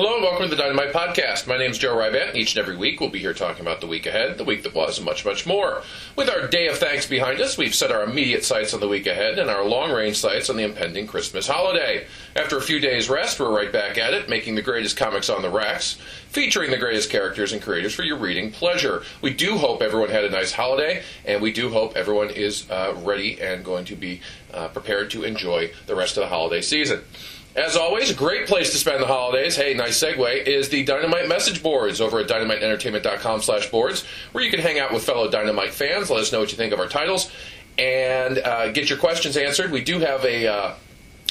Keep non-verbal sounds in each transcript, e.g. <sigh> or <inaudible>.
Hello and welcome to the Dynamite Podcast. My name is Joe Rybandt. Each and every week we'll be here talking about the week ahead, the week that was, and much, much more. With our day of thanks behind us, we've set our immediate sights on the week ahead and our long range sights on the impending Christmas holiday. After a few days' rest, we're right back at it, making the greatest comics on the racks, featuring the greatest characters and creators for your reading pleasure. We do hope everyone had a nice holiday, and we do hope everyone is uh, ready and going to be uh, prepared to enjoy the rest of the holiday season. As always, a great place to spend the holidays, hey, nice segue, is the Dynamite message boards over at dynamiteentertainment.com slash boards, where you can hang out with fellow Dynamite fans, let us know what you think of our titles, and uh, get your questions answered. We do have a... Uh,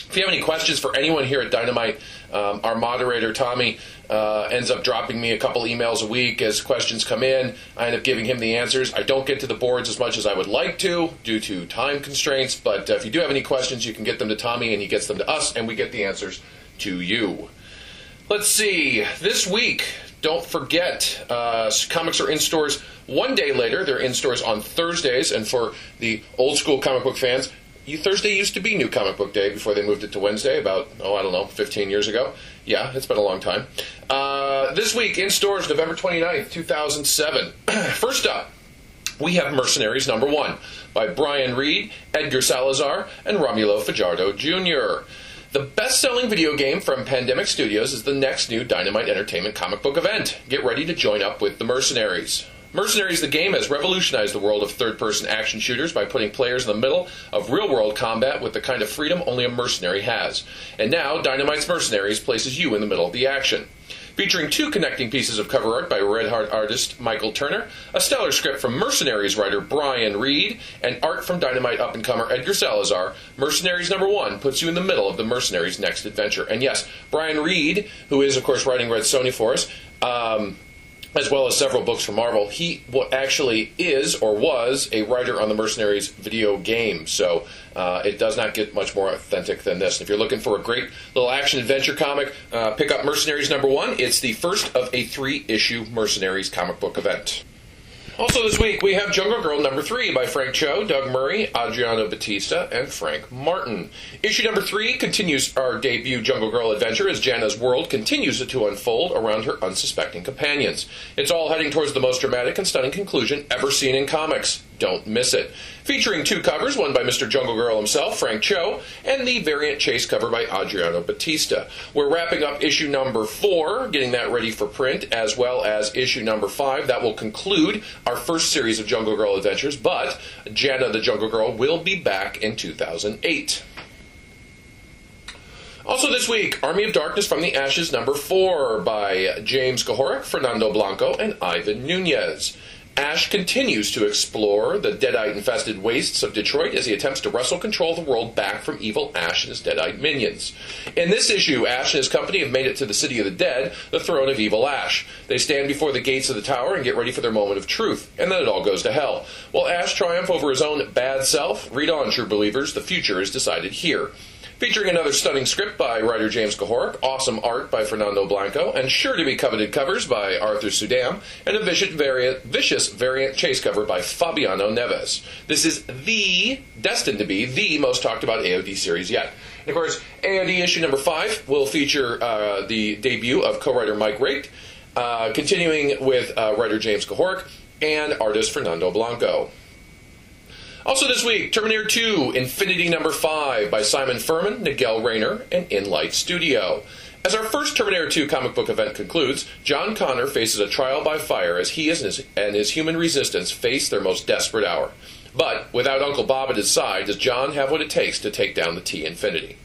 if you have any questions for anyone here at Dynamite, um, our moderator, Tommy, uh, ends up dropping me a couple emails a week as questions come in. I end up giving him the answers. I don't get to the boards as much as I would like to due to time constraints, but uh, if you do have any questions, you can get them to Tommy and he gets them to us, and we get the answers to you. Let's see. This week, don't forget, uh, comics are in stores one day later. They're in stores on Thursdays, and for the old school comic book fans, you, Thursday used to be New Comic Book Day before they moved it to Wednesday about, oh, I don't know, 15 years ago. Yeah, it's been a long time. Uh, this week in stores, November 29th, 2007. <clears throat> First up, we have Mercenaries number one by Brian Reed, Edgar Salazar, and Romulo Fajardo Jr. The best selling video game from Pandemic Studios is the next new Dynamite Entertainment comic book event. Get ready to join up with the Mercenaries. Mercenaries the game has revolutionized the world of third person action shooters by putting players in the middle of real world combat with the kind of freedom only a mercenary has. And now, Dynamite's Mercenaries places you in the middle of the action. Featuring two connecting pieces of cover art by Red Heart artist Michael Turner, a stellar script from Mercenaries writer Brian Reed, and art from Dynamite up and comer Edgar Salazar, Mercenaries number one puts you in the middle of the Mercenaries' next adventure. And yes, Brian Reed, who is, of course, writing Red Sonja for us, um, as well as several books from Marvel. He actually is or was a writer on the Mercenaries video game, so uh, it does not get much more authentic than this. If you're looking for a great little action adventure comic, uh, pick up Mercenaries number one. It's the first of a three issue Mercenaries comic book event. Also this week, we have Jungle Girl number three by Frank Cho, Doug Murray, Adriano Batista, and Frank Martin. Issue number three continues our debut Jungle Girl adventure as Jana's world continues to unfold around her unsuspecting companions. It's all heading towards the most dramatic and stunning conclusion ever seen in comics. Don't miss it. Featuring two covers, one by Mr. Jungle Girl himself, Frank Cho, and the variant chase cover by Adriano Batista. We're wrapping up issue number four, getting that ready for print, as well as issue number five. That will conclude our first series of Jungle Girl adventures, but Jana the Jungle Girl will be back in 2008. Also this week, Army of Darkness from the Ashes number 4 by James Kuhoric, Fernando Blanco, and Ivan Nunez. Ash continues to explore the deadite infested wastes of Detroit as he attempts to wrestle control of the world back from evil Ash and his deadite minions. In this issue, Ash and his company have made it to the city of the dead, the throne of evil Ash. They stand before the gates of the tower and get ready for their moment of truth, and then it all goes to hell. Will Ash triumph over his own bad self? Read on, true believers, the future is decided here. Featuring another stunning script by writer James Kuhoric, awesome art by Fernando Blanco, and sure to be coveted covers by Arthur Suydam, and a vicious variant, vicious variant chase cover by Fabiano Neves. This is the, destined to be, the most talked about AOD series yet. And of course, AOD issue number five will feature uh, the debut of co-writer Mike Raicht, uh, continuing with uh, writer James Kuhoric and artist Fernando Blanco. Also this week, Terminator 2 Infinity Number 5 by Simon Furman, Nigel Rayner, and Inlight Studio. As our first Terminator 2 comic book event concludes, John Connor faces a trial by fire as he and his, and his human resistance face their most desperate hour. But without Uncle Bob at his side, does John have what it takes to take down the T Infinity?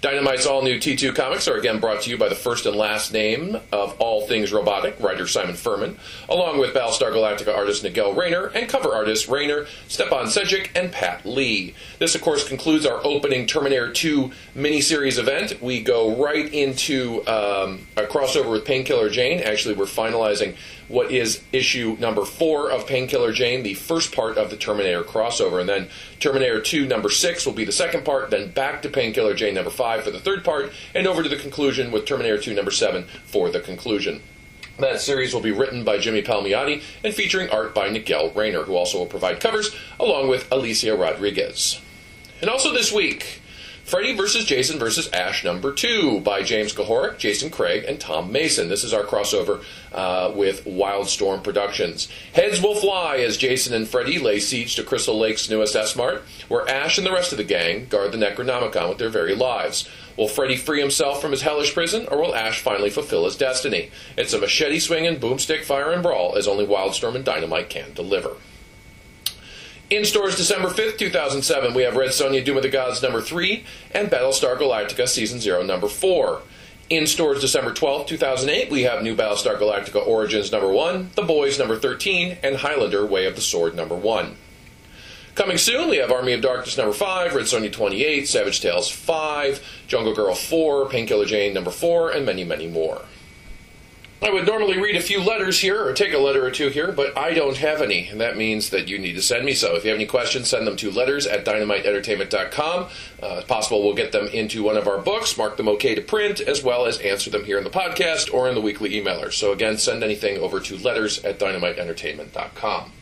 Dynamite's all new T2 comics are again brought to you by the first and last name of all things robotic, writer Simon Furman, along with Battlestar Galactica artist Nigel Rayner and cover artists Rayner, Stjepan Sejic, and Pat Lee. This, of course, concludes our opening Terminator 2 miniseries event. We go right into um, a crossover with Painkiller Jane. Actually, we're finalizing what is issue number four of Painkiller Jane, the first part of the Terminator crossover. And then Terminator 2, number six, will be the second part, then back to Painkiller Jane, number five, for the third part, and over to the conclusion with Terminator 2, number seven, for the conclusion. That series will be written by Jimmy Palmiotti and featuring art by Nigel Rayner, who also will provide covers, along with Alicia Rodriguez. And also this week, Freddy vs. Jason vs. Ash number two by James Kuhoric, Jason Craig, and Tom Mason. This is our crossover uh, with Wildstorm Productions. Heads will fly as Jason and Freddy lay siege to Crystal Lake's newest S-Mart, where Ash and the rest of the gang guard the Necronomicon with their very lives. Will Freddy free himself from his hellish prison, or will Ash finally fulfill his destiny? It's a machete swinging, boomstick fire and brawl as only Wildstorm and Dynamite can deliver. In stores December 5th, 2007, we have Red Sonja Doom of the Gods number 3 and Battlestar Galactica Season 0 number 4. In stores December 12th, 2008, we have New Battlestar Galactica Origins number 1, The Boys number 13, and Highlander Way of the Sword number 1. Coming soon, we have Army of Darkness number 5, Red Sonja 28, Savage Tales 5, Jungle Girl 4, Painkiller Jane number 4, and many, many more. I would normally read a few letters here or take a letter or two here, but I don't have any, and that means that you need to send me so. If you have any questions, send them to letters at dynamiteentertainment.com. Uh, it's possible we'll get them into one of our books, mark them okay to print, as well as answer them here in the podcast or in the weekly emailer. So again, send anything over to letters at dynamiteentertainment.com.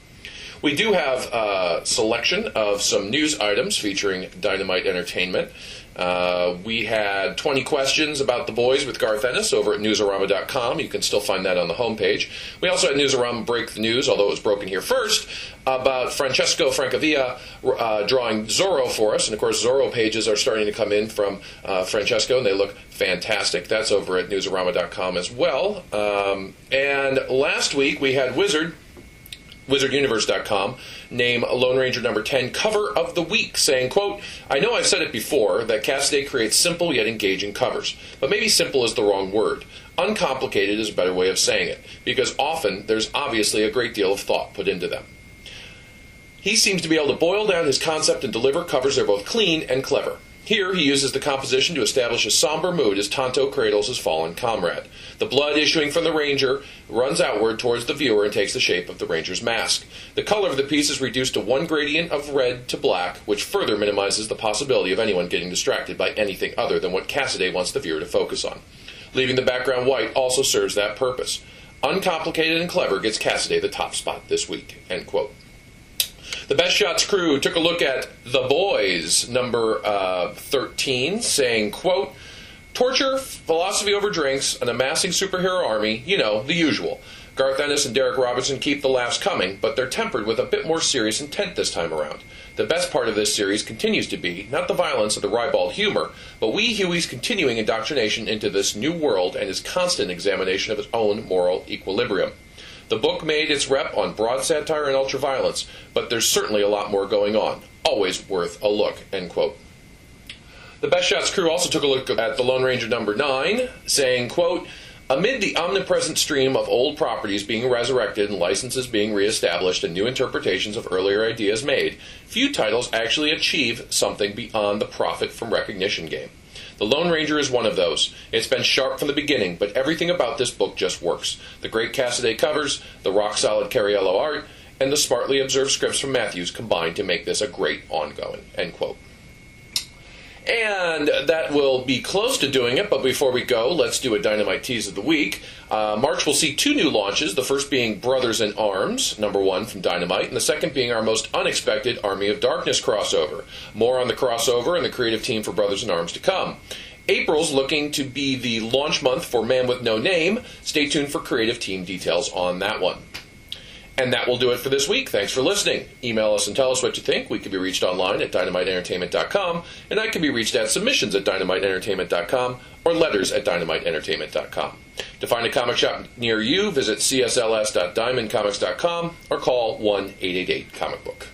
We do have a selection of some news items featuring Dynamite Entertainment. Uh, we had 20 questions about the boys with Garth Ennis over at Newsarama.com. You can still find that on the homepage. We also had Newsarama break the news, although it was broken here first, about Francesco Francavilla uh, drawing Zorro for us. And of course, Zorro pages are starting to come in from uh, Francesco, and they look fantastic. That's over at Newsarama.com as well. Um, and last week we had Wizard wizarduniverse.com name Lone Ranger number 10 cover of the week, saying, quote, I know I've said it before that Cassaday creates simple yet engaging covers, but maybe simple is the wrong word. Uncomplicated is a better way of saying it, because often there's obviously a great deal of thought put into them. He seems to be able to boil down his concept and deliver covers that are both clean and clever. Here, he uses the composition to establish a somber mood as Tonto cradles his fallen comrade. The blood issuing from the Ranger runs outward towards the viewer and takes the shape of the Ranger's mask. The color of the piece is reduced to one gradient of red to black, which further minimizes the possibility of anyone getting distracted by anything other than what Cassaday wants the viewer to focus on. Leaving the background white also serves that purpose. Uncomplicated and clever gets Cassaday the top spot this week. End quote. The Best Shots crew took a look at The Boys, number uh, 13, saying, quote, Torture, philosophy over drinks, an amassing superhero army, you know, the usual. Garth Ennis and Darick Robertson keep the laughs coming, but they're tempered with a bit more serious intent this time around. The best part of this series continues to be not the violence or the ribald humor, but Wee Huey's continuing indoctrination into this new world and his constant examination of his own moral equilibrium. The book made its rep on broad satire and ultraviolence, but there's certainly a lot more going on. Always worth a look. End quote. The Best Shots crew also took a look at the Lone Ranger number 9, saying, quote, Amid the omnipresent stream of old properties being resurrected and licenses being reestablished and new interpretations of earlier ideas made, few titles actually achieve something beyond the profit from recognition game. The Lone Ranger is one of those. It's been sharp from the beginning, but everything about this book just works. The great Cassaday covers, the rock solid Cariello art, and the smartly observed scripts from Matthews combine to make this a great ongoing. End quote. And that will be close to doing it, but before we go, let's do a dynamite tease of the week. Uh, March will see two new launches, the first being Brothers in Arms, number one from Dynamite, and the second being our most unexpected Army of Darkness crossover. More on the crossover and the creative team for Brothers in Arms to come. April's looking to be the launch month for Man with No Name. Stay tuned for creative team details on that one. And that will do it for this week. Thanks for listening. Email us and tell us what you think. We can be reached online at dynamiteentertainment.com, and I can be reached at submissions at dynamiteentertainment.com or letters at dynamiteentertainment.com. To find a comic shop near you, visit csls.diamondcomics.com or call 1 888 comic book.